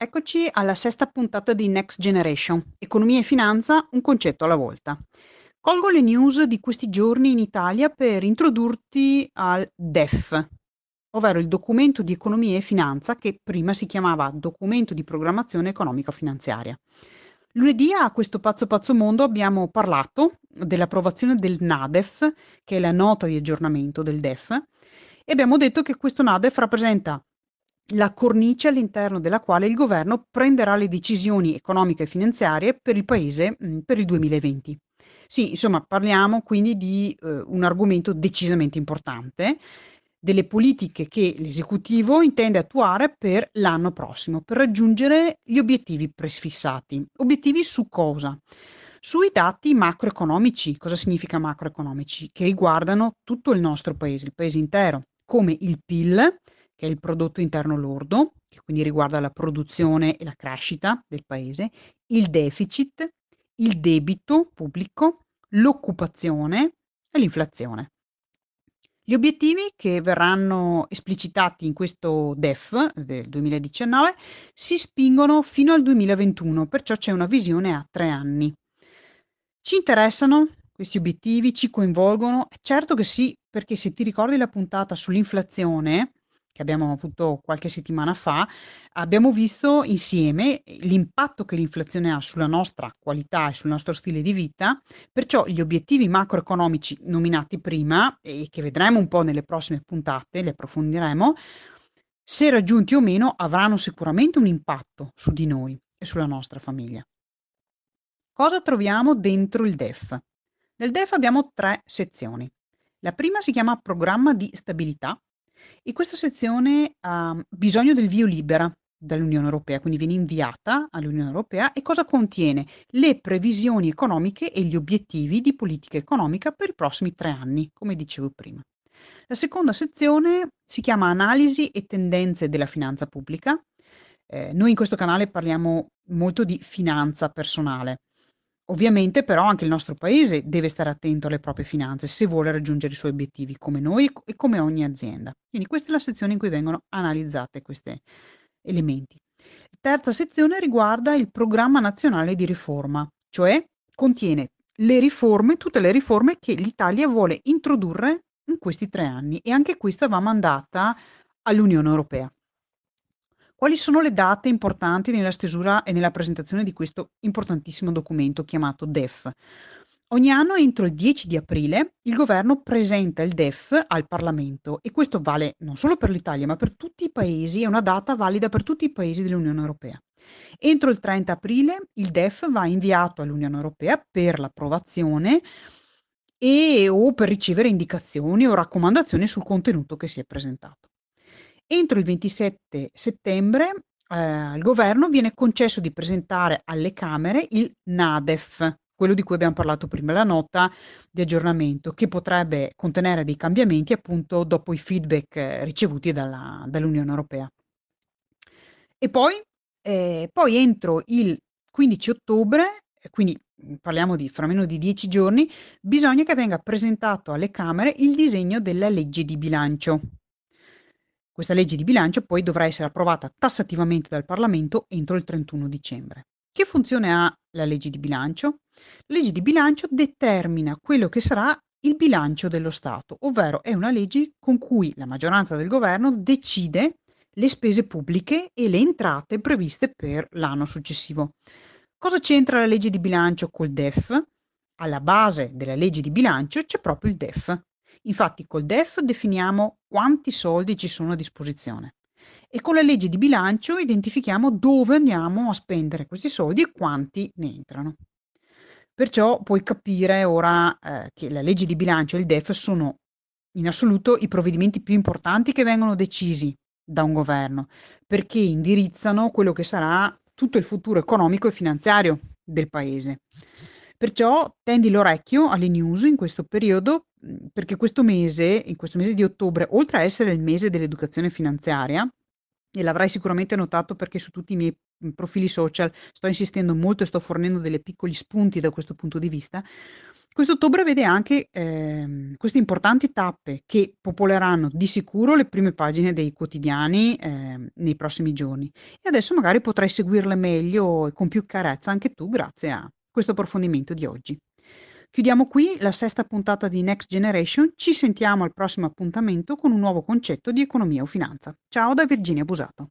Eccoci alla sesta puntata di Next Generation, Economia e finanza, un concetto alla volta. Colgo le news di questi giorni in Italia per introdurti al DEF, ovvero il documento di economia e finanza che prima si chiamava documento di programmazione economico-finanziaria. Lunedì a questo pazzo pazzo mondo abbiamo parlato dell'approvazione del NADEF, che è la nota di aggiornamento del DEF, e abbiamo detto che questo NADEF rappresenta la cornice all'interno della quale il governo prenderà le decisioni economiche e finanziarie per il paese mh, per il 2020. Sì, insomma, parliamo quindi di eh, un argomento decisamente importante, delle politiche che l'esecutivo intende attuare per l'anno prossimo, per raggiungere gli obiettivi prefissati. Obiettivi su cosa? Sui dati macroeconomici. Cosa significa macroeconomici? Che riguardano tutto il nostro paese, il paese intero, come il PIL, che è il prodotto interno lordo, che quindi riguarda la produzione e la crescita del paese, il deficit, il debito pubblico, l'occupazione e l'inflazione. Gli obiettivi che verranno esplicitati in questo DEF del 2019 si spingono fino al 2021, perciò c'è una visione a tre anni. Ci interessano questi obiettivi? Ci coinvolgono? Certo che sì, perché se ti ricordi la puntata sull'inflazione, che abbiamo avuto qualche settimana fa, abbiamo visto insieme l'impatto che l'inflazione ha sulla nostra qualità e sul nostro stile di vita, perciò gli obiettivi macroeconomici nominati prima e che vedremo un po' nelle prossime puntate, li approfondiremo, se raggiunti o meno avranno sicuramente un impatto su di noi e sulla nostra famiglia. Cosa troviamo dentro il DEF? Nel DEF abbiamo tre sezioni. La prima si chiama programma di stabilità e questa sezione ha bisogno del via libera dall'Unione Europea, quindi viene inviata all'Unione Europea e cosa contiene? Le previsioni economiche e gli obiettivi di politica economica per i prossimi tre anni, come dicevo prima. La seconda sezione si chiama Analisi e tendenze della finanza pubblica. Eh, noi in questo canale parliamo molto di finanza personale, Ovviamente però anche il nostro paese deve stare attento alle proprie finanze se vuole raggiungere i suoi obiettivi, come noi e come ogni azienda. Quindi questa è la sezione in cui vengono analizzate questi elementi. La terza sezione riguarda il programma nazionale di riforma, cioè contiene le riforme, tutte le riforme che l'Italia vuole introdurre in questi tre anni e anche questa va mandata all'Unione Europea. Quali sono le date importanti nella stesura e nella presentazione di questo importantissimo documento chiamato DEF? Ogni anno entro il 10 di aprile il governo presenta il DEF al Parlamento e questo vale non solo per l'Italia ma per tutti i paesi, è una data valida per tutti i paesi dell'Unione Europea. Entro il 30 aprile il DEF va inviato all'Unione Europea per l'approvazione e o per ricevere indicazioni o raccomandazioni sul contenuto che si è presentato. Entro il 27 settembre eh, al governo viene concesso di presentare alle Camere il NADEF, quello di cui abbiamo parlato prima, la nota di aggiornamento, che potrebbe contenere dei cambiamenti appunto dopo i feedback eh, ricevuti dalla, dall'Unione Europea. E poi, eh, poi entro il 15 ottobre, quindi parliamo di fra meno di dieci giorni, bisogna che venga presentato alle Camere il disegno della legge di bilancio. Questa legge di bilancio poi dovrà essere approvata tassativamente dal Parlamento entro il 31 dicembre. Che funzione ha la legge di bilancio? La legge di bilancio determina quello che sarà il bilancio dello Stato, ovvero è una legge con cui la maggioranza del governo decide le spese pubbliche e le entrate previste per l'anno successivo. Cosa c'entra la legge di bilancio col DEF? Alla base della legge di bilancio c'è proprio il DEF, Infatti col DEF definiamo quanti soldi ci sono a disposizione e con la legge di bilancio identifichiamo dove andiamo a spendere questi soldi e quanti ne entrano. Perciò puoi capire ora eh, che la legge di bilancio e il DEF sono in assoluto i provvedimenti più importanti che vengono decisi da un governo, perché indirizzano quello che sarà tutto il futuro economico e finanziario del paese. Perciò tendi l'orecchio alle news in questo periodo perché questo mese, in questo mese di ottobre, oltre a essere il mese dell'educazione finanziaria, e l'avrai sicuramente notato perché su tutti i miei mhmm, profili social sto insistendo molto e sto fornendo delle piccoli spunti da questo punto di vista. Quest'ottobre vede anche ehm, queste importanti tappe che popoleranno di sicuro le prime pagine dei quotidiani ehm, nei prossimi giorni e adesso magari potrai seguirle meglio e con più chiarezza anche tu grazie a questo approfondimento di oggi. Chiudiamo qui la sesta puntata di Next Generation, ci sentiamo al prossimo appuntamento con un nuovo concetto di economia o finanza. Ciao da Virginia Busato.